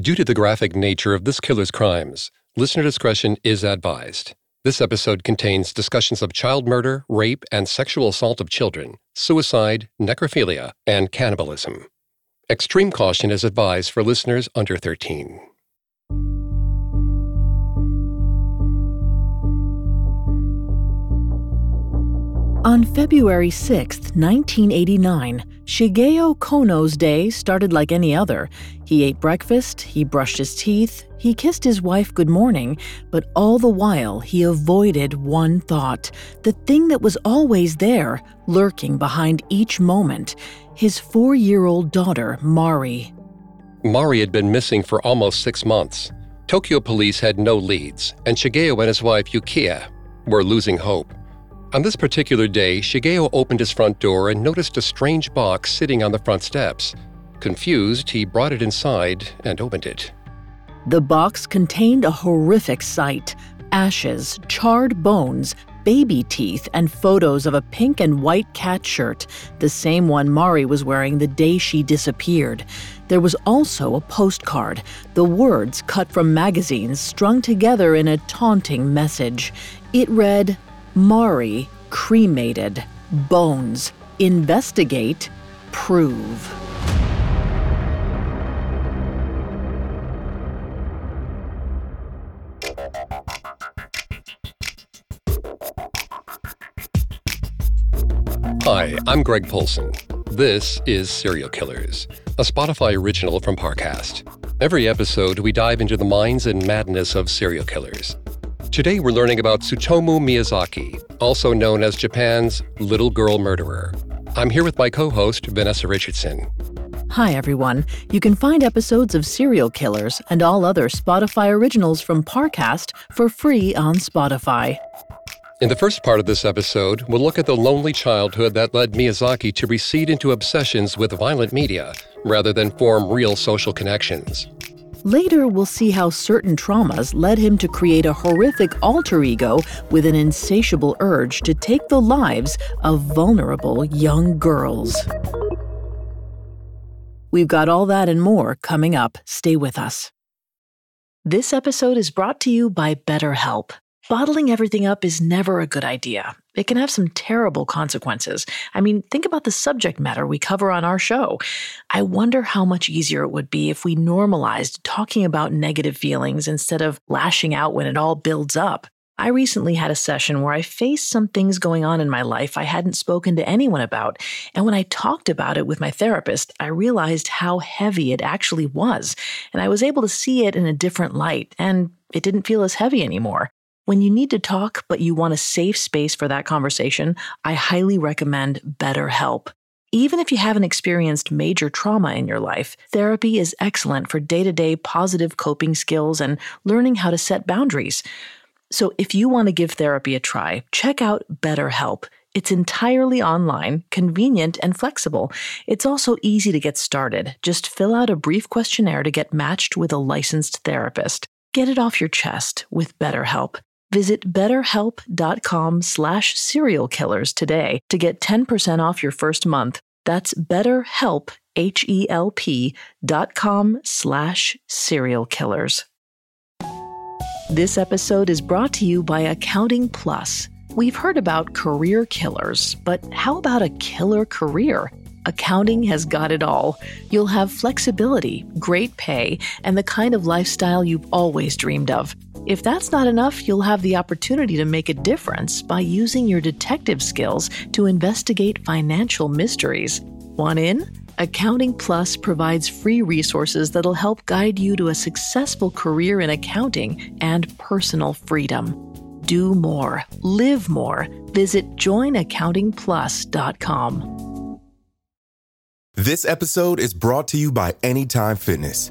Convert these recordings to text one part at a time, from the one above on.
Due to the graphic nature of this killer's crimes, listener discretion is advised. This episode contains discussions of child murder, rape, and sexual assault of children, suicide, necrophilia, and cannibalism. Extreme caution is advised for listeners under 13. On February 6, 1989, Shigeo Kono's day started like any other. He ate breakfast, he brushed his teeth, he kissed his wife good morning, but all the while he avoided one thought the thing that was always there, lurking behind each moment his four year old daughter, Mari. Mari had been missing for almost six months. Tokyo police had no leads, and Shigeo and his wife, Yukiya, were losing hope. On this particular day, Shigeo opened his front door and noticed a strange box sitting on the front steps. Confused, he brought it inside and opened it. The box contained a horrific sight ashes, charred bones, baby teeth, and photos of a pink and white cat shirt, the same one Mari was wearing the day she disappeared. There was also a postcard, the words cut from magazines strung together in a taunting message. It read, Mari cremated. Bones. Investigate. Prove. Hi, I'm Greg Polcyn. This is Serial Killers, a Spotify original from Parcast. Every episode, we dive into the minds and madness of serial killers. Today we're learning about Tsutomu Miyazaki, also known as Japan's little girl murderer. I'm here with my co host, Vanessa Richardson. Hi, everyone. You can find episodes of Serial Killers and all other Spotify originals from Parcast for free on Spotify. In the first part of this episode, we'll look at the lonely childhood that led Miyazaki to recede into obsessions with violent media rather than form real social connections. Later, we'll see how certain traumas led him to create a horrific alter ego with an insatiable urge to take the lives of vulnerable young girls. We've got all that and more coming up. Stay with us. This episode is brought to you by BetterHelp. Bottling everything up is never a good idea. It can have some terrible consequences. I mean, think about the subject matter we cover on our show. I wonder how much easier it would be if we normalized talking about negative feelings instead of lashing out when it all builds up. I recently had a session where I faced some things going on in my life I hadn't spoken to anyone about. And when I talked about it with my therapist, I realized how heavy it actually was. And I was able to see it in a different light, and it didn't feel as heavy anymore. When you need to talk, but you want a safe space for that conversation, I highly recommend BetterHelp. Even if you haven't experienced major trauma in your life, therapy is excellent for day to day positive coping skills and learning how to set boundaries. So if you want to give therapy a try, check out BetterHelp. It's entirely online, convenient, and flexible. It's also easy to get started. Just fill out a brief questionnaire to get matched with a licensed therapist. Get it off your chest with BetterHelp. Visit betterhelp.com slash serial killers today to get 10% off your first month. That's betterhelp, H-E-L-P dot com slash serial killers. This episode is brought to you by Accounting Plus. We've heard about career killers, but how about a killer career? Accounting has got it all. You'll have flexibility, great pay, and the kind of lifestyle you've always dreamed of. If that's not enough, you'll have the opportunity to make a difference by using your detective skills to investigate financial mysteries. Want in? Accounting Plus provides free resources that'll help guide you to a successful career in accounting and personal freedom. Do more, live more. Visit joinaccountingplus.com. This episode is brought to you by Anytime Fitness.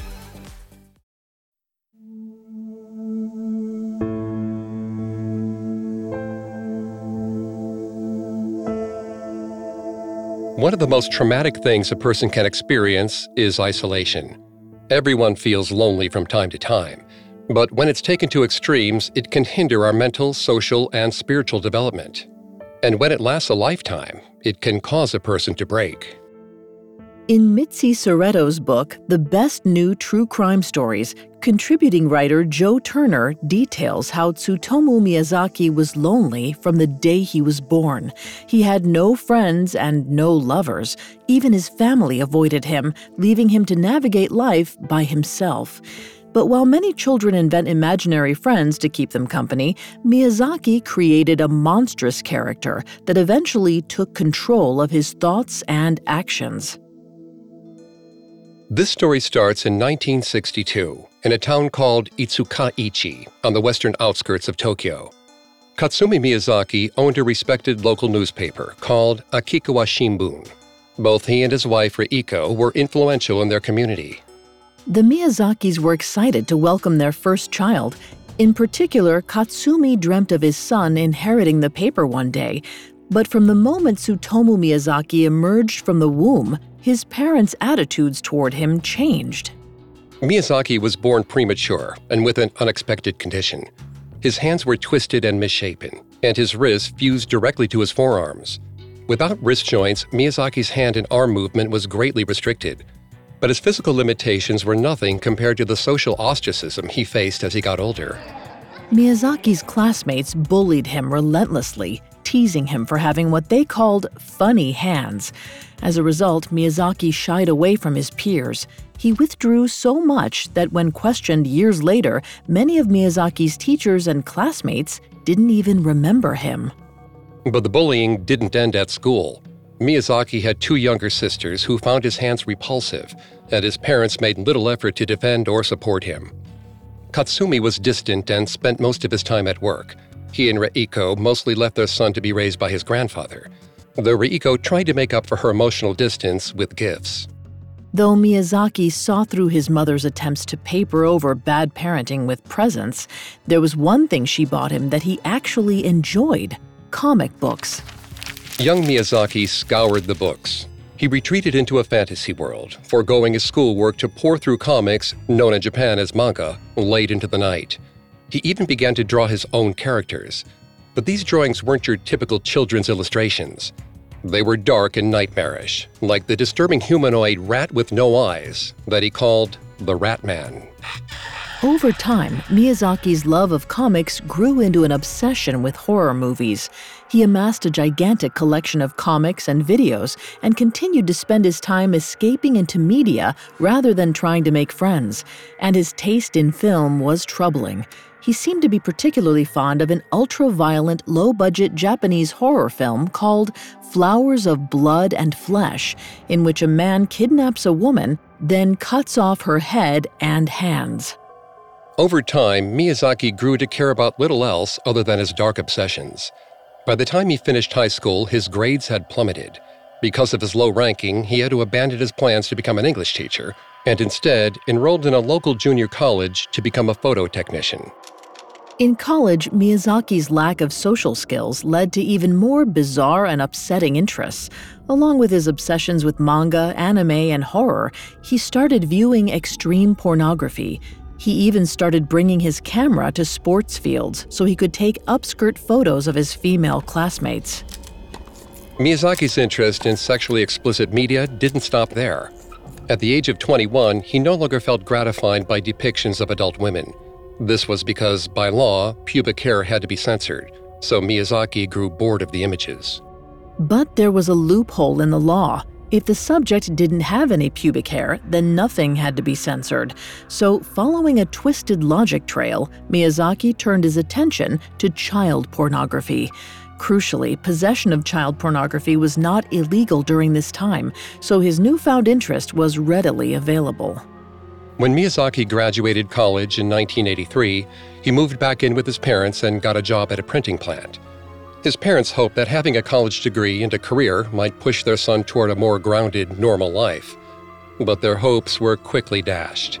One of the most traumatic things a person can experience is isolation. Everyone feels lonely from time to time, but when it's taken to extremes, it can hinder our mental, social, and spiritual development. And when it lasts a lifetime, it can cause a person to break. In Mitzi Szereto's book, The Best New True Crime Stories, contributing writer Joe Turner details how Tsutomu Miyazaki was lonely from the day he was born. He had no friends and no lovers. Even his family avoided him, leaving him to navigate life by himself. But while many children invent imaginary friends to keep them company, Miyazaki created a monstrous character that eventually took control of his thoughts and actions. This story starts in 1962 in a town called Itsukaichi on the western outskirts of Tokyo. Katsumi Miyazaki owned a respected local newspaper called Akikawa Shimbun. Both he and his wife Reiko were influential in their community. The Miyazakis were excited to welcome their first child. In particular, Katsumi dreamt of his son inheriting the paper one day. But from the moment Tsutomu Miyazaki emerged from the womb, his parents' attitudes toward him changed. Miyazaki was born premature and with an unexpected condition. His hands were twisted and misshapen, and his wrists fused directly to his forearms. Without wrist joints, Miyazaki's hand and arm movement was greatly restricted. But his physical limitations were nothing compared to the social ostracism he faced as he got older. Miyazaki's classmates bullied him relentlessly, teasing him for having what they called funny hands. As a result, Miyazaki shied away from his peers. He withdrew so much that when questioned years later, many of Miyazaki's teachers and classmates didn't even remember him. But the bullying didn't end at school. Miyazaki had two younger sisters who found his hands repulsive, and his parents made little effort to defend or support him. Katsumi was distant and spent most of his time at work. He and Reiko mostly left their son to be raised by his grandfather. Though Reiko tried to make up for her emotional distance with gifts. Though Miyazaki saw through his mother's attempts to paper over bad parenting with presents, there was one thing she bought him that he actually enjoyed comic books. Young Miyazaki scoured the books. He retreated into a fantasy world, foregoing his schoolwork to pore through comics, known in Japan as manga, late into the night. He even began to draw his own characters. But these drawings weren't your typical children's illustrations. They were dark and nightmarish, like the disturbing humanoid rat with no eyes that he called the Rat Man. Over time, Miyazaki's love of comics grew into an obsession with horror movies. He amassed a gigantic collection of comics and videos and continued to spend his time escaping into media rather than trying to make friends. And his taste in film was troubling he seemed to be particularly fond of an ultra violent, low budget Japanese horror film called Flowers of Blood and Flesh, in which a man kidnaps a woman, then cuts off her head and hands. Over time, Miyazaki grew to care about little else other than his dark obsessions. By the time he finished high school, his grades had plummeted. Because of his low ranking, he had to abandon his plans to become an English teacher and instead enrolled in a local junior college to become a photo technician. In college, Miyazaki's lack of social skills led to even more bizarre and upsetting interests. Along with his obsessions with manga, anime, and horror, he started viewing extreme pornography. He even started bringing his camera to sports fields so he could take upskirt photos of his female classmates. Miyazaki's interest in sexually explicit media didn't stop there. At the age of 21, he no longer felt gratified by depictions of adult women. This was because, by law, pubic hair had to be censored, so Miyazaki grew bored of the images. But there was a loophole in the law. If the subject didn't have any pubic hair, then nothing had to be censored. So, following a twisted logic trail, Miyazaki turned his attention to child pornography. Crucially, possession of child pornography was not illegal during this time, so his newfound interest was readily available. When Miyazaki graduated college in 1983, he moved back in with his parents and got a job at a printing plant. His parents hoped that having a college degree and a career might push their son toward a more grounded, normal life. But their hopes were quickly dashed.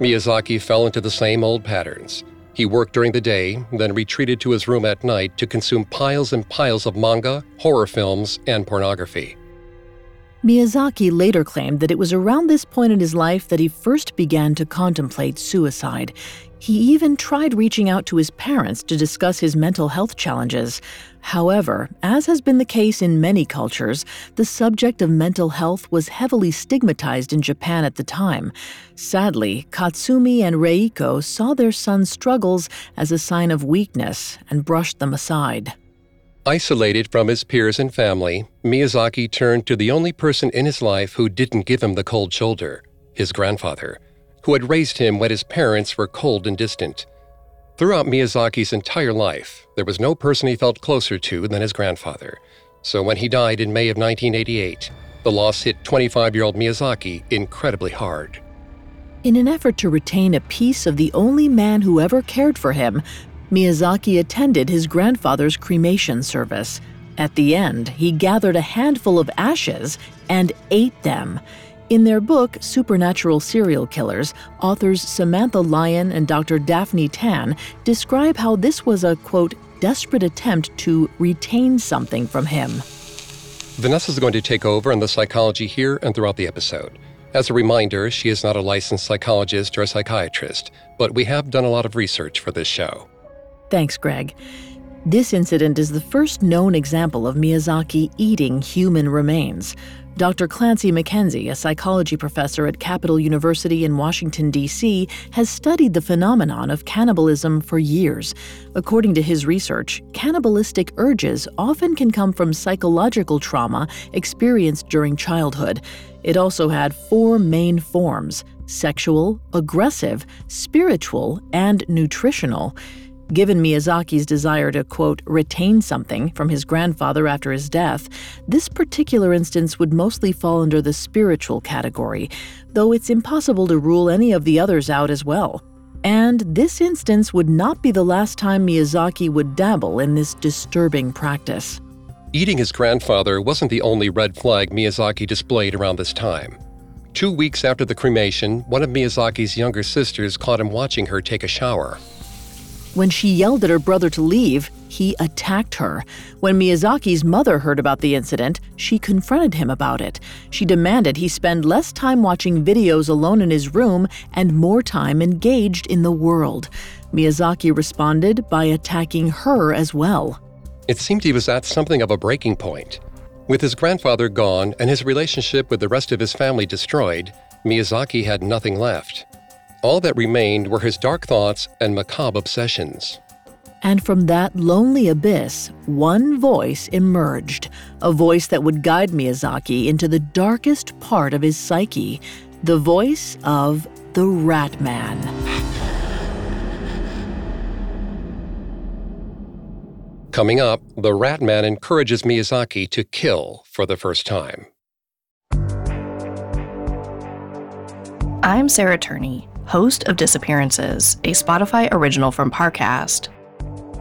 Miyazaki fell into the same old patterns. He worked during the day, then retreated to his room at night to consume piles and piles of manga, horror films, and pornography. Miyazaki later claimed that it was around this point in his life that he first began to contemplate suicide. He even tried reaching out to his parents to discuss his mental health challenges. However, as has been the case in many cultures, the subject of mental health was heavily stigmatized in Japan at the time. Sadly, Katsumi and Reiko saw their son's struggles as a sign of weakness and brushed them aside. Isolated from his peers and family, Miyazaki turned to the only person in his life who didn't give him the cold shoulder his grandfather, who had raised him when his parents were cold and distant. Throughout Miyazaki's entire life, there was no person he felt closer to than his grandfather. So when he died in May of 1988, the loss hit 25 year old Miyazaki incredibly hard. In an effort to retain a piece of the only man who ever cared for him, Miyazaki attended his grandfather's cremation service. At the end, he gathered a handful of ashes and ate them. In their book, Supernatural Serial Killers, authors Samantha Lyon and Dr. Daphne Tan describe how this was a, quote, desperate attempt to retain something from him. Vanessa is going to take over on the psychology here and throughout the episode. As a reminder, she is not a licensed psychologist or a psychiatrist, but we have done a lot of research for this show. Thanks, Greg. This incident is the first known example of Miyazaki eating human remains. Dr. Clancy McKenzie, a psychology professor at Capital University in Washington, D.C., has studied the phenomenon of cannibalism for years. According to his research, cannibalistic urges often can come from psychological trauma experienced during childhood. It also had four main forms sexual, aggressive, spiritual, and nutritional. Given Miyazaki's desire to, quote, retain something from his grandfather after his death, this particular instance would mostly fall under the spiritual category, though it's impossible to rule any of the others out as well. And this instance would not be the last time Miyazaki would dabble in this disturbing practice. Eating his grandfather wasn't the only red flag Miyazaki displayed around this time. Two weeks after the cremation, one of Miyazaki's younger sisters caught him watching her take a shower. When she yelled at her brother to leave, he attacked her. When Miyazaki's mother heard about the incident, she confronted him about it. She demanded he spend less time watching videos alone in his room and more time engaged in the world. Miyazaki responded by attacking her as well. It seemed he was at something of a breaking point. With his grandfather gone and his relationship with the rest of his family destroyed, Miyazaki had nothing left. All that remained were his dark thoughts and macabre obsessions. And from that lonely abyss, one voice emerged, a voice that would guide Miyazaki into the darkest part of his psyche, the voice of the Rat Man. Coming up, the Rat Man encourages Miyazaki to kill for the first time. I'm Sarah Turney host of Disappearances, a Spotify original from Parcast.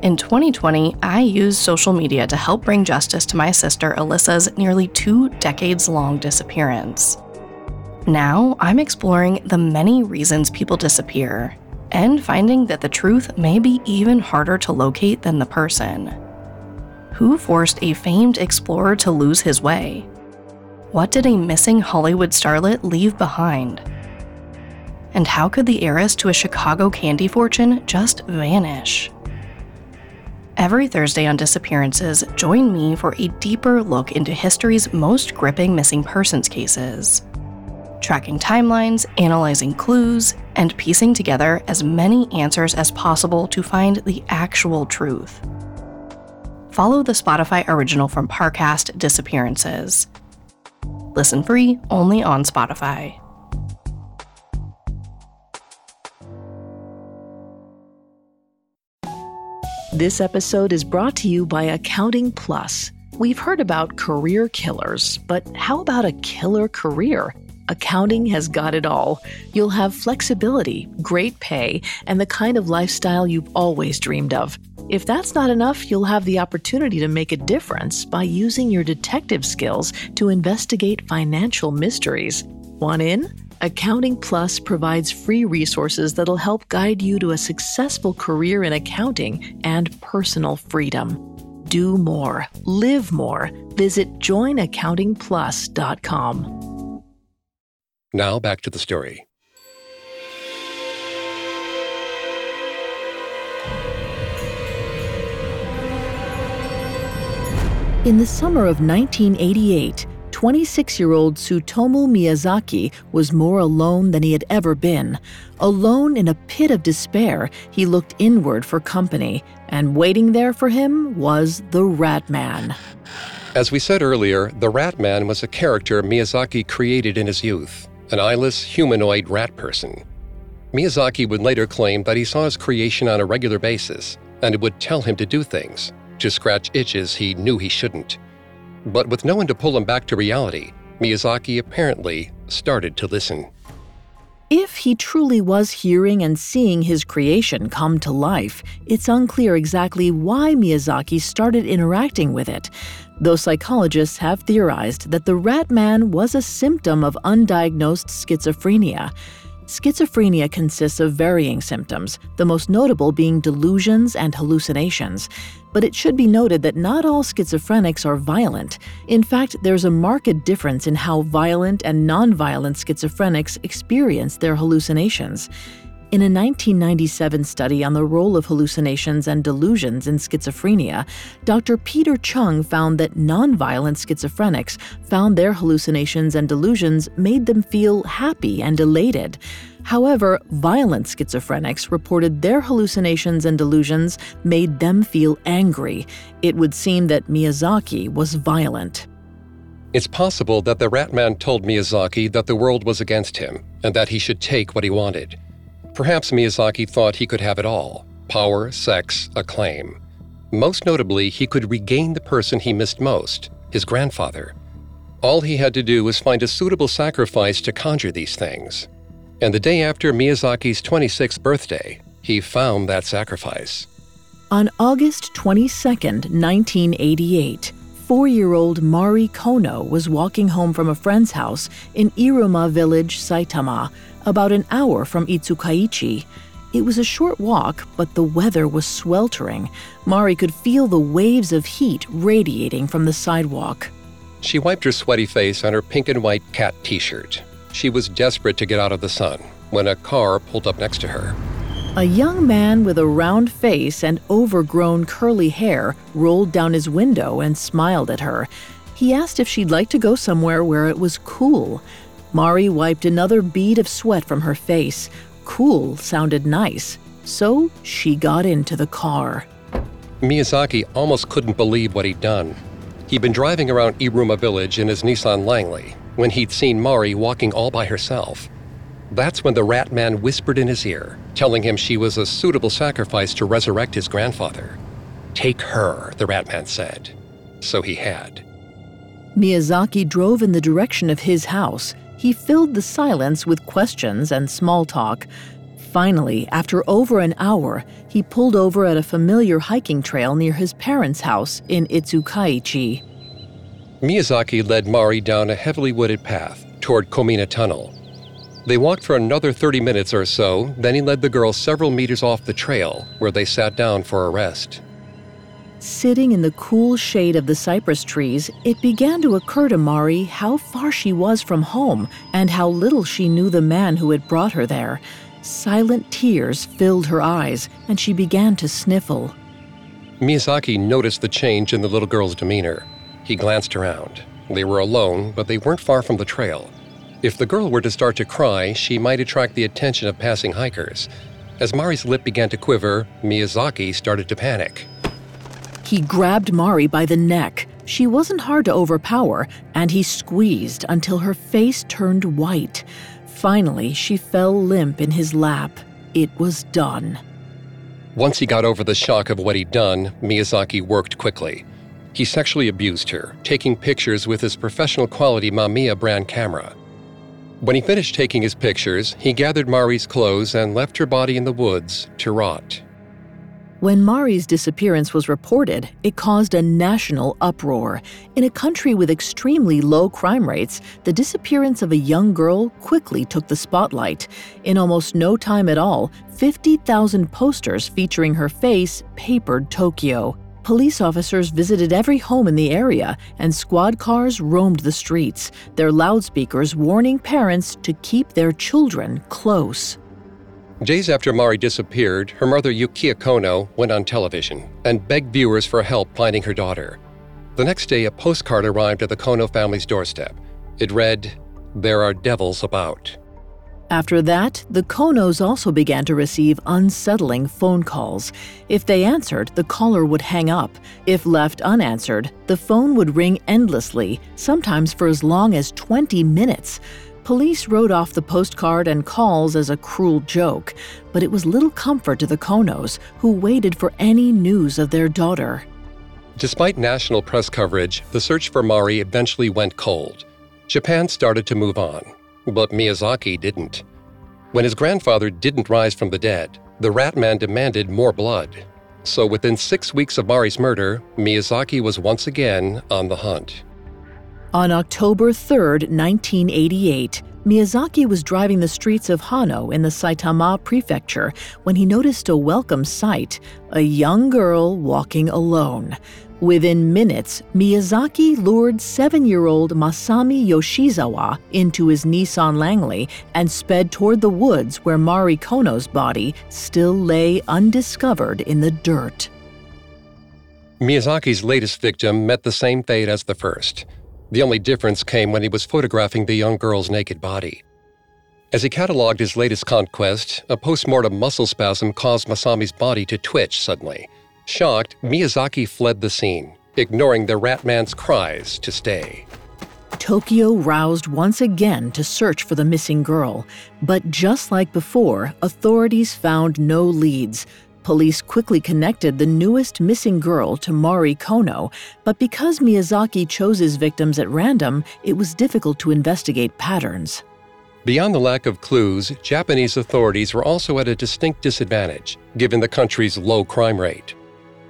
In 2020, I used social media to help bring justice to my sister Alyssa's nearly two decades long disappearance. Now, I'm exploring the many reasons people disappear and finding that the truth may be even harder to locate than the person. Who forced a famed explorer to lose his way? What did a missing Hollywood starlet leave behind? And how could the heiress to a Chicago candy fortune just vanish? Every Thursday on Disappearances, join me for a deeper look into history's most gripping missing persons cases. Tracking timelines, analyzing clues, and piecing together as many answers as possible to find the actual truth. Follow the Spotify original from Parcast Disappearances. Listen free only on Spotify. This episode is brought to you by Accounting Plus. We've heard about career killers, but how about a killer career? Accounting has got it all. You'll have flexibility, great pay, and the kind of lifestyle you've always dreamed of. If that's not enough, you'll have the opportunity to make a difference by using your detective skills to investigate financial mysteries. Want in? Accounting Plus provides free resources that'll help guide you to a successful career in accounting and personal freedom. do more, live more. Visit joinaccountingplus.com. Now back to the story. In the summer of 1988, 26 year old Tsutomu Miyazaki was more alone than he had ever been. Alone in a pit of despair, he looked inward for company, and waiting there for him was the Rat Man. As we said earlier, the Rat Man was a character Miyazaki created in his youth, an eyeless, humanoid rat person. Miyazaki would later claim that he saw his creation on a regular basis, and it would tell him to do things, to scratch itches he knew he shouldn't. But with no one to pull him back to reality, Miyazaki apparently started to listen. If he truly was hearing and seeing his creation come to life, it's unclear exactly why Miyazaki started interacting with it, though psychologists have theorized that the rat man was a symptom of undiagnosed schizophrenia. Schizophrenia consists of varying symptoms, the most notable being delusions and hallucinations. But it should be noted that not all schizophrenics are violent. In fact, there's a marked difference in how violent and nonviolent schizophrenics experience their hallucinations. In a 1997 study on the role of hallucinations and delusions in schizophrenia, Dr. Peter Chung found that nonviolent schizophrenics found their hallucinations and delusions made them feel happy and elated. However, violent schizophrenics reported their hallucinations and delusions made them feel angry. It would seem that Miyazaki was violent. It's possible that the Rat Man told Miyazaki that the world was against him and that he should take what he wanted. Perhaps Miyazaki thought he could have it all power, sex, acclaim. Most notably, he could regain the person he missed most his grandfather. All he had to do was find a suitable sacrifice to conjure these things. And the day after Miyazaki's 26th birthday, he found that sacrifice. On August 22, 1988, four year old Mari Kono was walking home from a friend's house in Iruma village, Saitama, about an hour from Itsukaichi. It was a short walk, but the weather was sweltering. Mari could feel the waves of heat radiating from the sidewalk. She wiped her sweaty face on her pink and white cat t shirt. She was desperate to get out of the sun when a car pulled up next to her. A young man with a round face and overgrown curly hair rolled down his window and smiled at her. He asked if she'd like to go somewhere where it was cool. Mari wiped another bead of sweat from her face. Cool sounded nice, so she got into the car. Miyazaki almost couldn't believe what he'd done. He'd been driving around Iruma village in his Nissan Langley when he'd seen Mari walking all by herself. That's when the rat man whispered in his ear, telling him she was a suitable sacrifice to resurrect his grandfather. Take her, the rat man said. So he had. Miyazaki drove in the direction of his house. He filled the silence with questions and small talk. Finally, after over an hour, he pulled over at a familiar hiking trail near his parents' house in Itsukaichi. Miyazaki led Mari down a heavily wooded path toward Komina Tunnel. They walked for another 30 minutes or so, then he led the girl several meters off the trail, where they sat down for a rest. Sitting in the cool shade of the cypress trees, it began to occur to Mari how far she was from home and how little she knew the man who had brought her there. Silent tears filled her eyes, and she began to sniffle. Miyazaki noticed the change in the little girl's demeanor. He glanced around. They were alone, but they weren't far from the trail. If the girl were to start to cry, she might attract the attention of passing hikers. As Mari's lip began to quiver, Miyazaki started to panic. He grabbed Mari by the neck. She wasn't hard to overpower, and he squeezed until her face turned white. Finally, she fell limp in his lap. It was done. Once he got over the shock of what he'd done, Miyazaki worked quickly. He sexually abused her, taking pictures with his professional quality Mamiya brand camera. When he finished taking his pictures, he gathered Mari's clothes and left her body in the woods to rot. When Mari's disappearance was reported, it caused a national uproar. In a country with extremely low crime rates, the disappearance of a young girl quickly took the spotlight. In almost no time at all, 50,000 posters featuring her face papered Tokyo. Police officers visited every home in the area, and squad cars roamed the streets, their loudspeakers warning parents to keep their children close. Days after Mari disappeared, her mother Yukiya Kono went on television and begged viewers for help finding her daughter. The next day, a postcard arrived at the Kono family's doorstep. It read, There are devils about. After that, the Konos also began to receive unsettling phone calls. If they answered, the caller would hang up. If left unanswered, the phone would ring endlessly, sometimes for as long as 20 minutes. Police wrote off the postcard and calls as a cruel joke, but it was little comfort to the Konos, who waited for any news of their daughter. Despite national press coverage, the search for Mari eventually went cold. Japan started to move on. But Miyazaki didn't. When his grandfather didn't rise from the dead, the rat man demanded more blood. So within six weeks of Mari's murder, Miyazaki was once again on the hunt. On October 3, 1988, Miyazaki was driving the streets of Hanno in the Saitama prefecture when he noticed a welcome sight a young girl walking alone. Within minutes, Miyazaki lured seven year old Masami Yoshizawa into his Nissan Langley and sped toward the woods where Mari Kono's body still lay undiscovered in the dirt. Miyazaki's latest victim met the same fate as the first. The only difference came when he was photographing the young girl's naked body. As he cataloged his latest conquest, a post-mortem muscle spasm caused Masami's body to twitch suddenly. Shocked, Miyazaki fled the scene, ignoring the Ratman's cries to stay. Tokyo roused once again to search for the missing girl, but just like before, authorities found no leads. Police quickly connected the newest missing girl to Mari Kono, but because Miyazaki chose his victims at random, it was difficult to investigate patterns. Beyond the lack of clues, Japanese authorities were also at a distinct disadvantage, given the country's low crime rate.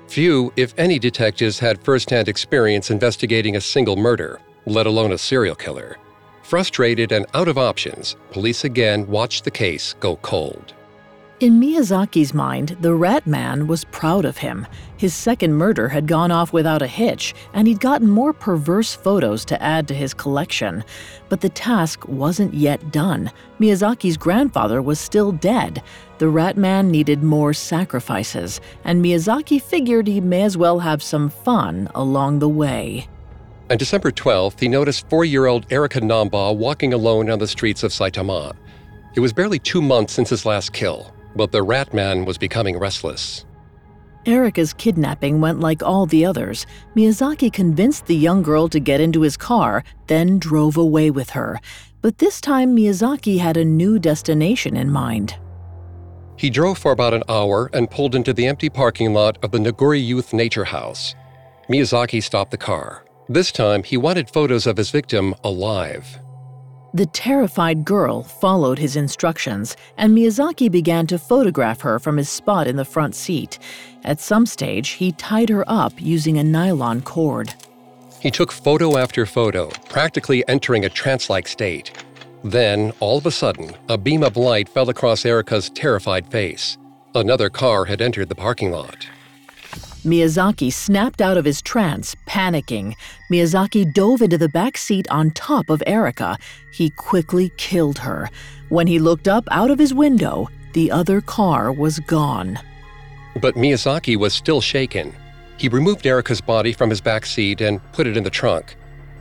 Few, if any, detectives had first-hand experience investigating a single murder, let alone a serial killer. Frustrated and out of options, police again watched the case go cold. In Miyazaki's mind, the Rat Man was proud of him. His second murder had gone off without a hitch, and he'd gotten more perverse photos to add to his collection. But the task wasn't yet done. Miyazaki's grandfather was still dead. The Rat Man needed more sacrifices, and Miyazaki figured he may as well have some fun along the way. On December 12th, he noticed four year old Erika Namba walking alone on the streets of Saitama. It was barely two months since his last kill, but the Rat Man was becoming restless. Erika's kidnapping went like all the others. Miyazaki convinced the young girl to get into his car, then drove away with her. But this time, Miyazaki had a new destination in mind. He drove for about an hour and pulled into the empty parking lot of the Naguri Youth Nature House. Miyazaki stopped the car. This time, he wanted photos of his victim alive. The terrified girl followed his instructions, and Miyazaki began to photograph her from his spot in the front seat. At some stage, he tied her up using a nylon cord. He took photo after photo, practically entering a trance like state. Then, all of a sudden, a beam of light fell across Erika's terrified face. Another car had entered the parking lot. Miyazaki snapped out of his trance, panicking. Miyazaki dove into the back seat on top of Erika. He quickly killed her. When he looked up out of his window, the other car was gone. But Miyazaki was still shaken. He removed Erika's body from his back seat and put it in the trunk.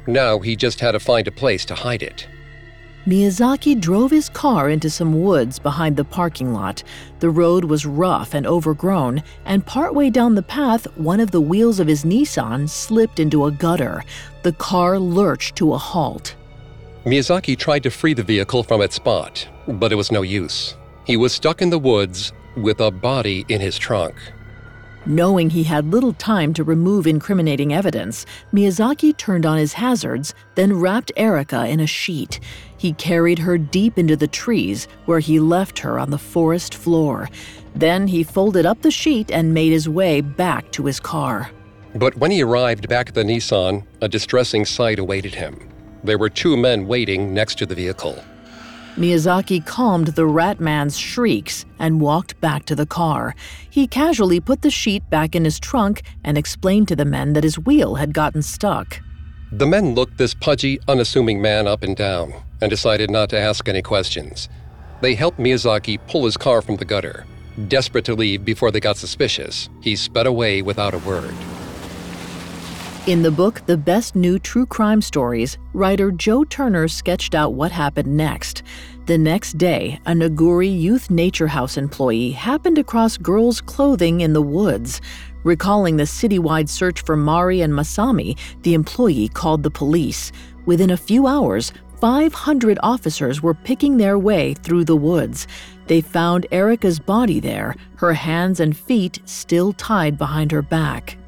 Now he just had to find a place to hide it. Miyazaki drove his car into some woods behind the parking lot. The road was rough and overgrown, and partway down the path, one of the wheels of his Nissan slipped into a gutter. The car lurched to a halt. Miyazaki tried to free the vehicle from its spot, but it was no use. He was stuck in the woods with a body in his trunk. Knowing he had little time to remove incriminating evidence, Miyazaki turned on his hazards, then wrapped Erika in a sheet. He carried her deep into the trees, where he left her on the forest floor. Then he folded up the sheet and made his way back to his car. But when he arrived back at the Nissan, a distressing sight awaited him. There were two men waiting next to the vehicle. Miyazaki calmed the rat man's shrieks and walked back to the car. He casually put the sheet back in his trunk and explained to the men that his wheel had gotten stuck. The men looked this pudgy, unassuming man up and down and decided not to ask any questions. They helped Miyazaki pull his car from the gutter. Desperate to leave before they got suspicious, he sped away without a word. In the book The Best New True Crime Stories, writer Joe Turner sketched out what happened next. The next day, a Naguri Youth Nature House employee happened across girls' clothing in the woods. Recalling the citywide search for Mari and Masami, the employee called the police. Within a few hours, 500 officers were picking their way through the woods. They found Erika's body there, her hands and feet still tied behind her back.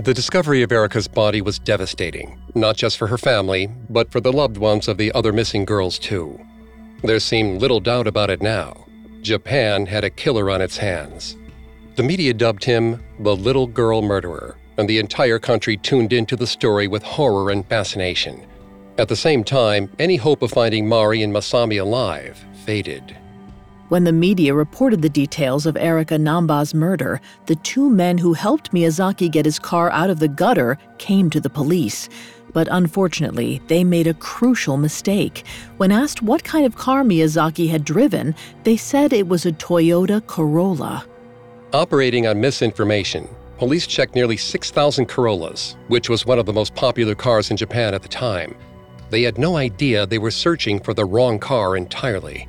The discovery of Erika's body was devastating, not just for her family, but for the loved ones of the other missing girls, too. There seemed little doubt about it now. Japan had a killer on its hands. The media dubbed him the little girl murderer, and the entire country tuned into the story with horror and fascination. At the same time, any hope of finding Mari and Masami alive faded. When the media reported the details of Erika Namba's murder, the two men who helped Miyazaki get his car out of the gutter came to the police. But unfortunately, they made a crucial mistake. When asked what kind of car Miyazaki had driven, they said it was a Toyota Corolla. Operating on misinformation, police checked nearly 6,000 Corollas, which was one of the most popular cars in Japan at the time. They had no idea they were searching for the wrong car entirely.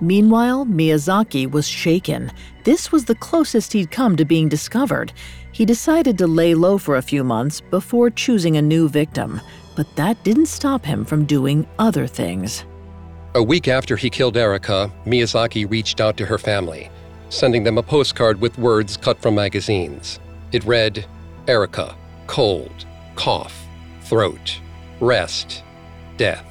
Meanwhile, Miyazaki was shaken. This was the closest he'd come to being discovered. He decided to lay low for a few months before choosing a new victim, but that didn't stop him from doing other things. A week after he killed Erika, Miyazaki reached out to her family, sending them a postcard with words cut from magazines. It read Erika, cold, cough, throat, rest, death.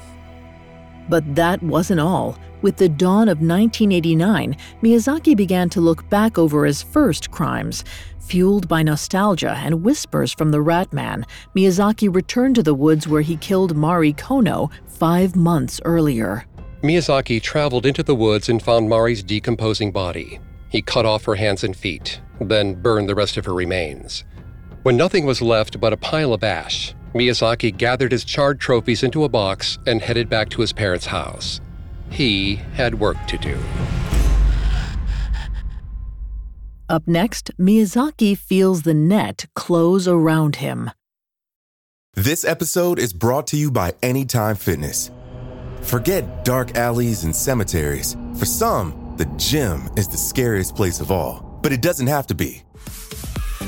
But that wasn't all. With the dawn of 1989, Miyazaki began to look back over his first crimes. Fueled by nostalgia and whispers from the Rat Man, Miyazaki returned to the woods where he killed Mari Kono five months earlier. Miyazaki traveled into the woods and found Mari's decomposing body. He cut off her hands and feet, then burned the rest of her remains. When nothing was left but a pile of ash, Miyazaki gathered his charred trophies into a box and headed back to his parents' house. He had work to do. Up next, Miyazaki feels the net close around him. This episode is brought to you by Anytime Fitness. Forget dark alleys and cemeteries. For some, the gym is the scariest place of all, but it doesn't have to be.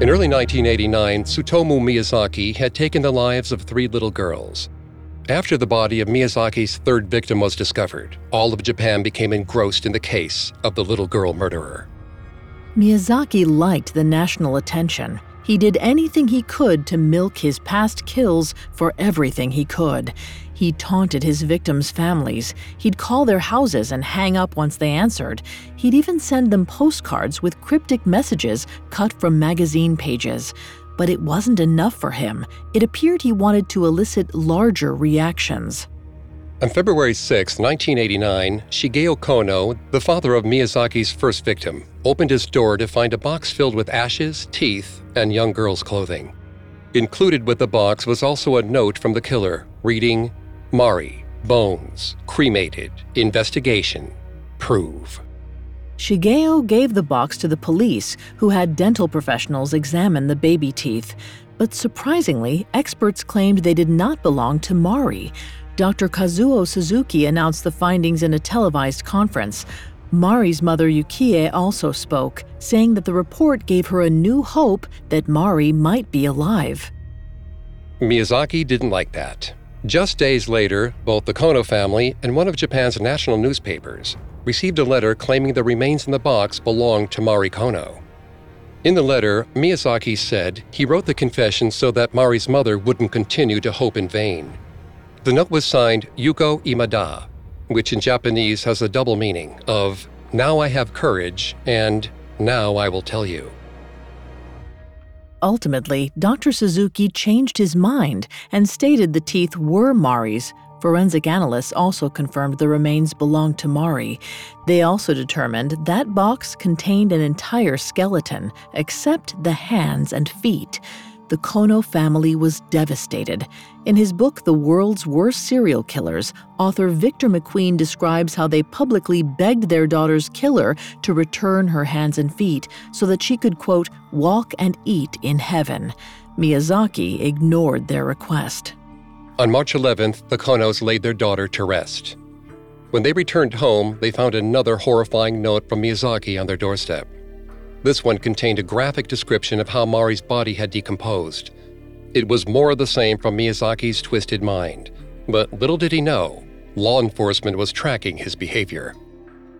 In early 1989, Tsutomu Miyazaki had taken the lives of three little girls. After the body of Miyazaki's third victim was discovered, all of Japan became engrossed in the case of the little girl murderer. Miyazaki liked the national attention. He did anything he could to milk his past kills for everything he could. He taunted his victims' families. He'd call their houses and hang up once they answered. He'd even send them postcards with cryptic messages cut from magazine pages. But it wasn't enough for him. It appeared he wanted to elicit larger reactions. On February 6, 1989, Shigeo Kono, the father of Miyazaki's first victim, opened his door to find a box filled with ashes, teeth, and young girls' clothing. Included with the box was also a note from the killer reading, Mari, bones, cremated, investigation, prove. Shigeo gave the box to the police, who had dental professionals examine the baby teeth. But surprisingly, experts claimed they did not belong to Mari. Dr. Kazuo Suzuki announced the findings in a televised conference. Mari's mother Yukie also spoke, saying that the report gave her a new hope that Mari might be alive. Miyazaki didn't like that. Just days later, both the Kono family and one of Japan's national newspapers received a letter claiming the remains in the box belonged to Mari Kono. In the letter, Miyazaki said he wrote the confession so that Mari's mother wouldn't continue to hope in vain. The note was signed Yuko Imada, which in Japanese has a double meaning of now I have courage and now I will tell you. Ultimately, Dr. Suzuki changed his mind and stated the teeth were Mari's, Forensic analysts also confirmed the remains belonged to Mari. They also determined that box contained an entire skeleton, except the hands and feet. The Kono family was devastated. In his book, The World's Worst Serial Killers, author Victor McQueen describes how they publicly begged their daughter's killer to return her hands and feet so that she could, quote, walk and eat in heaven. Miyazaki ignored their request. On March 11th, the Konos laid their daughter to rest. When they returned home, they found another horrifying note from Miyazaki on their doorstep. This one contained a graphic description of how Mari's body had decomposed. It was more of the same from Miyazaki's twisted mind. But little did he know, law enforcement was tracking his behavior.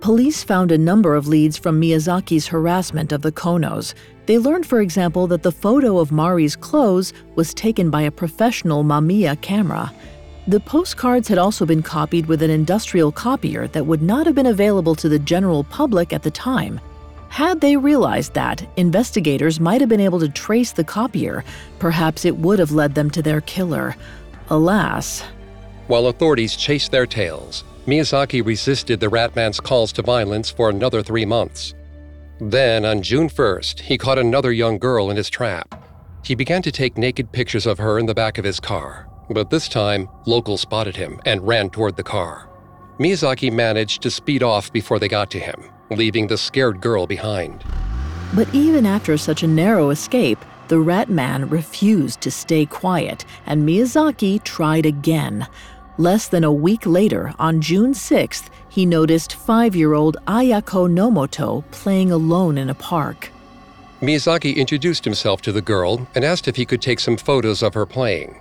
Police found a number of leads from Miyazaki's harassment of the Konos. They learned, for example, that the photo of Mari's clothes was taken by a professional Mamiya camera. The postcards had also been copied with an industrial copier that would not have been available to the general public at the time. Had they realized that, investigators might have been able to trace the copier. Perhaps it would have led them to their killer. Alas. While authorities chased their tails, Miyazaki resisted the Ratman's calls to violence for another three months. Then, on June 1st, he caught another young girl in his trap. He began to take naked pictures of her in the back of his car, but this time, locals spotted him and ran toward the car. Miyazaki managed to speed off before they got to him, leaving the scared girl behind. But even after such a narrow escape, the Rat Man refused to stay quiet, and Miyazaki tried again. Less than a week later, on June 6th, he noticed five year old Ayako Nomoto playing alone in a park. Miyazaki introduced himself to the girl and asked if he could take some photos of her playing.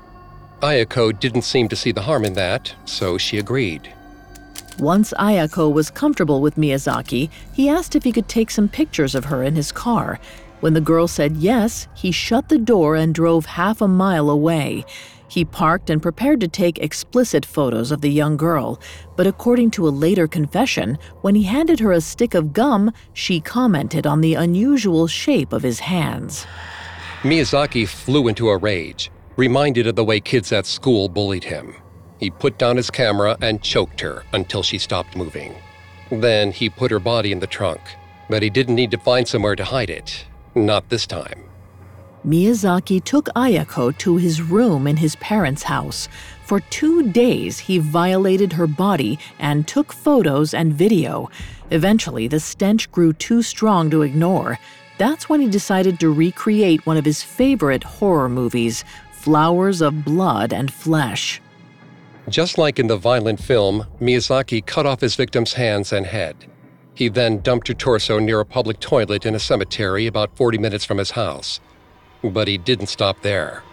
Ayako didn't seem to see the harm in that, so she agreed. Once Ayako was comfortable with Miyazaki, he asked if he could take some pictures of her in his car. When the girl said yes, he shut the door and drove half a mile away. He parked and prepared to take explicit photos of the young girl, but according to a later confession, when he handed her a stick of gum, she commented on the unusual shape of his hands. Miyazaki flew into a rage, reminded of the way kids at school bullied him. He put down his camera and choked her until she stopped moving. Then he put her body in the trunk, but he didn't need to find somewhere to hide it. Not this time. Miyazaki took Ayako to his room in his parents' house. For two days, he violated her body and took photos and video. Eventually, the stench grew too strong to ignore. That's when he decided to recreate one of his favorite horror movies, Flowers of Blood and Flesh. Just like in the violent film, Miyazaki cut off his victim's hands and head. He then dumped her torso near a public toilet in a cemetery about 40 minutes from his house. But he didn't stop there.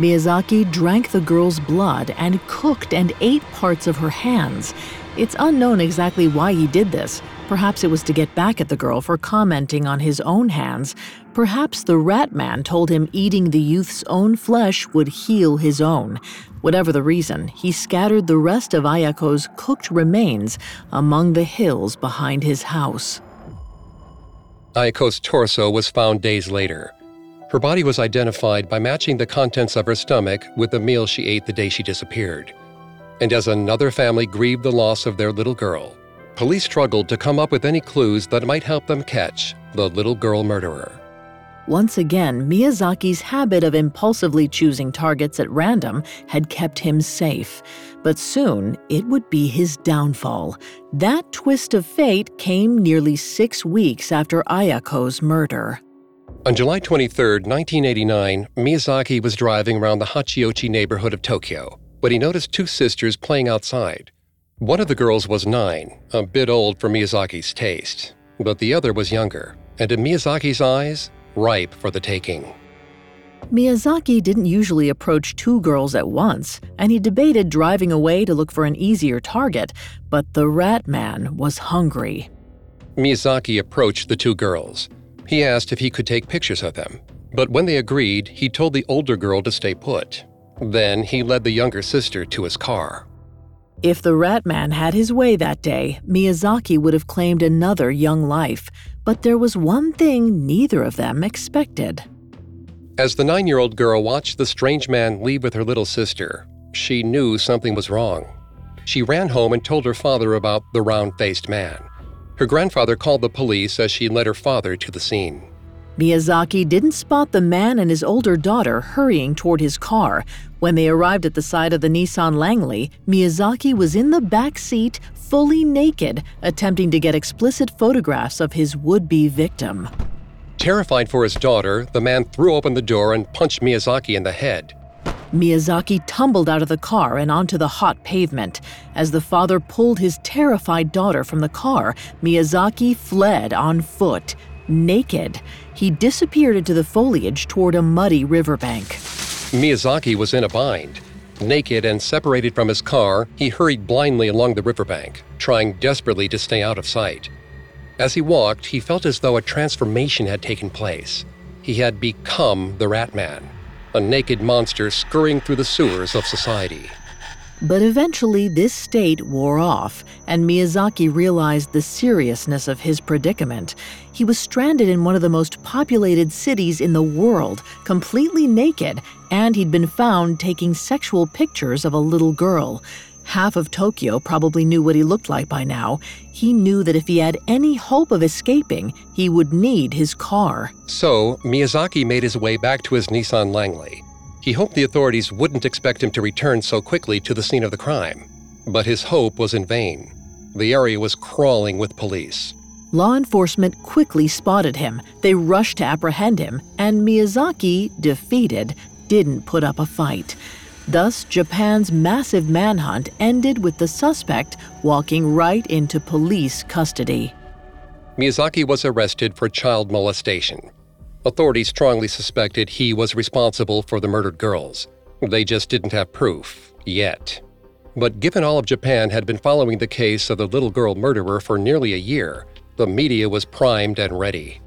Miyazaki drank the girl's blood and cooked and ate parts of her hands. It's unknown exactly why he did this. Perhaps it was to get back at the girl for commenting on his own hands. Perhaps the rat man told him eating the youth's own flesh would heal his own. Whatever the reason, he scattered the rest of Ayako's cooked remains among the hills behind his house. Ayako's torso was found days later. Her body was identified by matching the contents of her stomach with the meal she ate the day she disappeared. And as another family grieved the loss of their little girl, police struggled to come up with any clues that might help them catch the little girl murderer. Once again, Miyazaki's habit of impulsively choosing targets at random had kept him safe. But soon, it would be his downfall. That twist of fate came nearly six weeks after Ayako's murder. On July 23, 1989, Miyazaki was driving around the Hachioji neighborhood of Tokyo when he noticed two sisters playing outside. One of the girls was nine, a bit old for Miyazaki's taste, but the other was younger, and in Miyazaki's eyes, ripe for the taking. Miyazaki didn't usually approach two girls at once, and he debated driving away to look for an easier target, but the rat man was hungry. Miyazaki approached the two girls. He asked if he could take pictures of them, but when they agreed, he told the older girl to stay put. Then he led the younger sister to his car. If the rat man had his way that day, Miyazaki would have claimed another young life, but there was one thing neither of them expected. As the nine year old girl watched the strange man leave with her little sister, she knew something was wrong. She ran home and told her father about the round faced man. Her grandfather called the police as she led her father to the scene. Miyazaki didn't spot the man and his older daughter hurrying toward his car. When they arrived at the side of the Nissan Langley, Miyazaki was in the back seat, fully naked, attempting to get explicit photographs of his would be victim. Terrified for his daughter, the man threw open the door and punched Miyazaki in the head. Miyazaki tumbled out of the car and onto the hot pavement. As the father pulled his terrified daughter from the car, Miyazaki fled on foot. Naked, he disappeared into the foliage toward a muddy riverbank. Miyazaki was in a bind. Naked and separated from his car, he hurried blindly along the riverbank, trying desperately to stay out of sight. As he walked, he felt as though a transformation had taken place. He had become the Rat Man a naked monster scurrying through the sewers of society. But eventually, this state wore off, and Miyazaki realized the seriousness of his predicament. He was stranded in one of the most populated cities in the world, completely naked, and he'd been found taking sexual pictures of a little girl. Half of Tokyo probably knew what he looked like by now. He knew that if he had any hope of escaping, he would need his car. So, Miyazaki made his way back to his Nissan Langley. He hoped the authorities wouldn't expect him to return so quickly to the scene of the crime. But his hope was in vain. The area was crawling with police. Law enforcement quickly spotted him. They rushed to apprehend him, and Miyazaki, defeated, didn't put up a fight. Thus, Japan's massive manhunt ended with the suspect walking right into police custody. Miyazaki was arrested for child molestation. Authorities strongly suspected he was responsible for the murdered girls. They just didn't have proof, yet. But given all of Japan had been following the case of the little girl murderer for nearly a year, the media was primed and ready.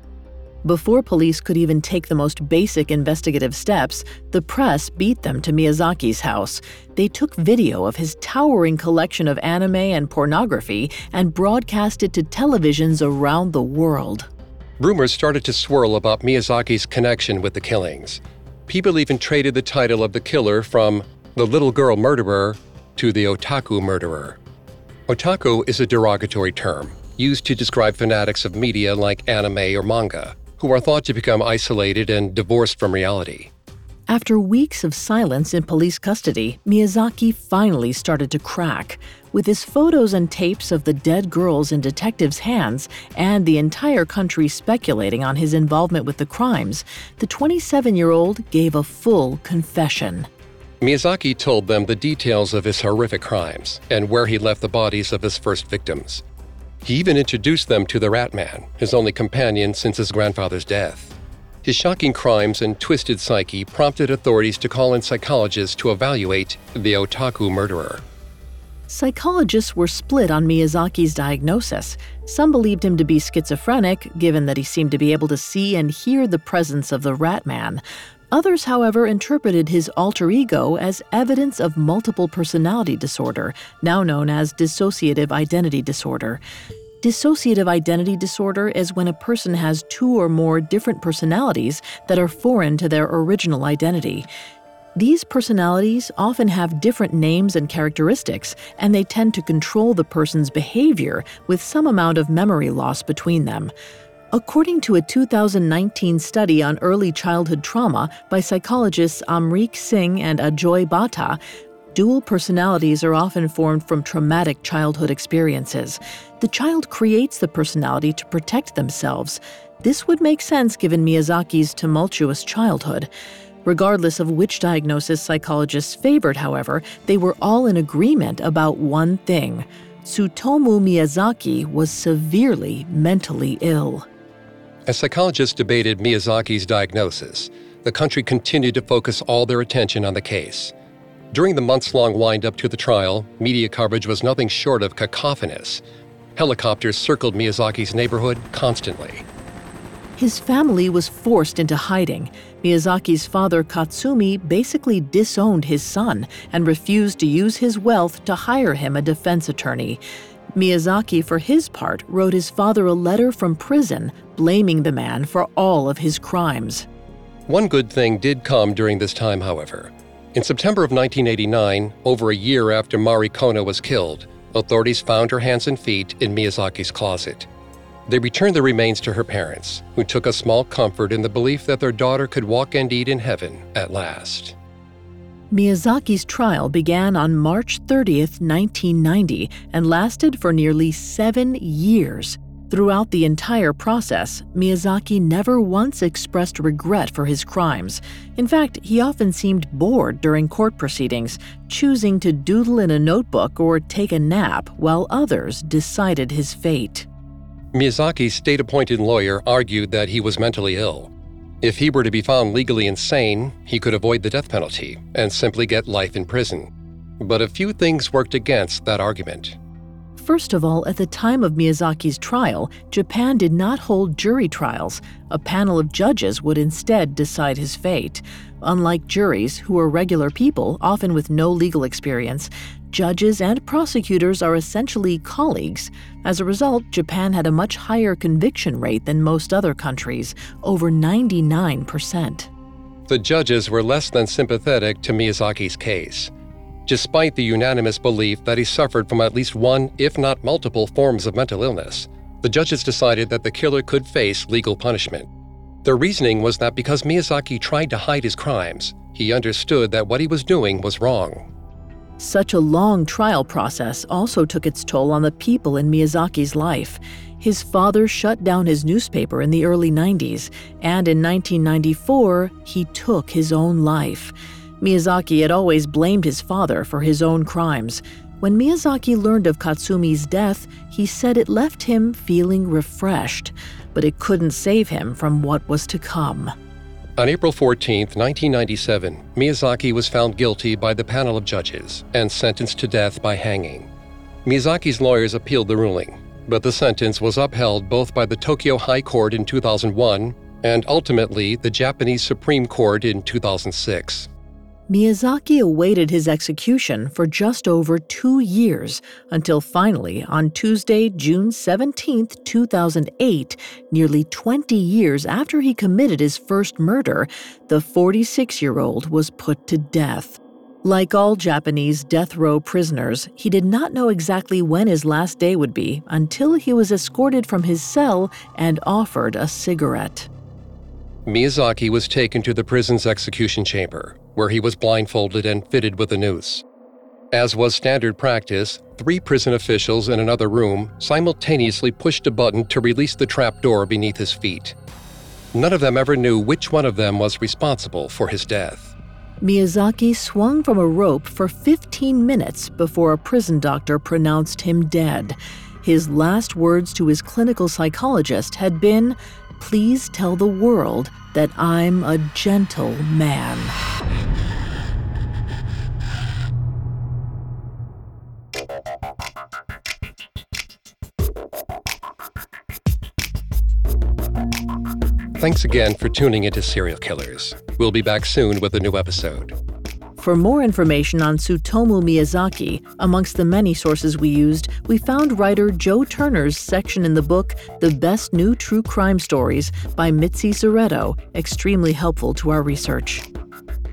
Before police could even take the most basic investigative steps, the press beat them to Miyazaki's house. They took video of his towering collection of anime and pornography and broadcast it to televisions around the world. Rumors started to swirl about Miyazaki's connection with the killings. People even traded the title of the killer from the little girl murderer to the otaku murderer. Otaku is a derogatory term used to describe fanatics of media like anime or manga who are thought to become isolated and divorced from reality. After weeks of silence in police custody, Miyazaki finally started to crack. With his photos and tapes of the dead girls in detectives' hands and the entire country speculating on his involvement with the crimes, the 27 year old gave a full confession. Miyazaki told them the details of his horrific crimes and where he left the bodies of his first victims. He even introduced them to the Rat Man, his only companion since his grandfather's death. His shocking crimes and twisted psyche prompted authorities to call in psychologists to evaluate the otaku murderer. Psychologists were split on Miyazaki's diagnosis. Some believed him to be schizophrenic, given that he seemed to be able to see and hear the presence of the Rat Man. Others, however, interpreted his alter ego as evidence of multiple personality disorder, now known as dissociative identity disorder. Dissociative identity disorder is when a person has two or more different personalities that are foreign to their original identity. These personalities often have different names and characteristics, and they tend to control the person's behavior with some amount of memory loss between them. According to a 2019 study on early childhood trauma by psychologists Amrik Singh and Ajoy Bhatta, dual personalities are often formed from traumatic childhood experiences. The child creates the personality to protect themselves. This would make sense given Miyazaki's tumultuous childhood. Regardless of which diagnosis psychologists favored, however, they were all in agreement about one thing Tsutomu Miyazaki was severely mentally ill. As psychologists debated Miyazaki's diagnosis, the country continued to focus all their attention on the case. During the months long wind up to the trial, media coverage was nothing short of cacophonous. Helicopters circled Miyazaki's neighborhood constantly. His family was forced into hiding. Miyazaki's father, Katsumi, basically disowned his son and refused to use his wealth to hire him a defense attorney. Miyazaki, for his part, wrote his father a letter from prison blaming the man for all of his crimes. One good thing did come during this time, however. In September of 1989, over a year after Mari Kono was killed, authorities found her hands and feet in Miyazaki's closet. They returned the remains to her parents, who took a small comfort in the belief that their daughter could walk and eat in heaven at last. Miyazaki's trial began on March 30, 1990, and lasted for nearly seven years. Throughout the entire process, Miyazaki never once expressed regret for his crimes. In fact, he often seemed bored during court proceedings, choosing to doodle in a notebook or take a nap while others decided his fate. Miyazaki's state appointed lawyer argued that he was mentally ill. If he were to be found legally insane, he could avoid the death penalty and simply get life in prison. But a few things worked against that argument. First of all, at the time of Miyazaki's trial, Japan did not hold jury trials. A panel of judges would instead decide his fate. Unlike juries, who are regular people, often with no legal experience, judges and prosecutors are essentially colleagues. As a result, Japan had a much higher conviction rate than most other countries, over 99%. The judges were less than sympathetic to Miyazaki's case. Despite the unanimous belief that he suffered from at least one, if not multiple, forms of mental illness, the judges decided that the killer could face legal punishment. Their reasoning was that because Miyazaki tried to hide his crimes, he understood that what he was doing was wrong. Such a long trial process also took its toll on the people in Miyazaki's life. His father shut down his newspaper in the early 90s, and in 1994, he took his own life. Miyazaki had always blamed his father for his own crimes. When Miyazaki learned of Katsumi's death, he said it left him feeling refreshed, but it couldn't save him from what was to come. On April 14, 1997, Miyazaki was found guilty by the panel of judges and sentenced to death by hanging. Miyazaki's lawyers appealed the ruling, but the sentence was upheld both by the Tokyo High Court in 2001 and ultimately the Japanese Supreme Court in 2006. Miyazaki awaited his execution for just over two years until finally, on Tuesday, June 17, 2008, nearly 20 years after he committed his first murder, the 46 year old was put to death. Like all Japanese death row prisoners, he did not know exactly when his last day would be until he was escorted from his cell and offered a cigarette. Miyazaki was taken to the prison's execution chamber, where he was blindfolded and fitted with a noose. As was standard practice, three prison officials in another room simultaneously pushed a button to release the trapdoor beneath his feet. None of them ever knew which one of them was responsible for his death. Miyazaki swung from a rope for 15 minutes before a prison doctor pronounced him dead. His last words to his clinical psychologist had been, Please tell the world that I'm a gentle man. Thanks again for tuning into Serial Killers. We'll be back soon with a new episode. For more information on Tsutomu Miyazaki, amongst the many sources we used, we found writer Joe Turner's section in the book The Best New True Crime Stories by Mitzi Szereto, extremely helpful to our research.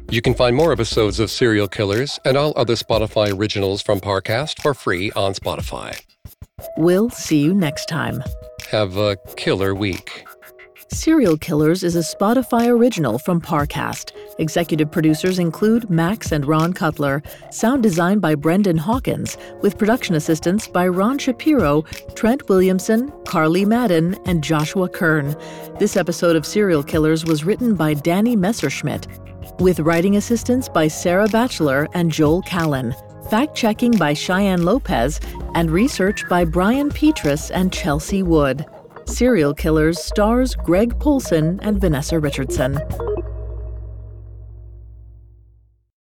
You can find more episodes of Serial Killers and all other Spotify originals from Parcast for free on Spotify. We'll see you next time. Have a killer week. Serial Killers is a Spotify original from Parcast. Executive producers include Max and Ron Cutler. Sound design by Brendan Hawkins, with production assistance by Ron Shapiro, Trent Williamson, Carly Madden, and Joshua Kern. This episode of Serial Killers was written by Danny Messerschmidt, with writing assistance by Sarah Batchelor and Joel Callan. Fact checking by Cheyenne Lopez, and research by Brian Petrus and Chelsea Wood. Serial Killers stars Greg Polcyn and Vanessa Richardson.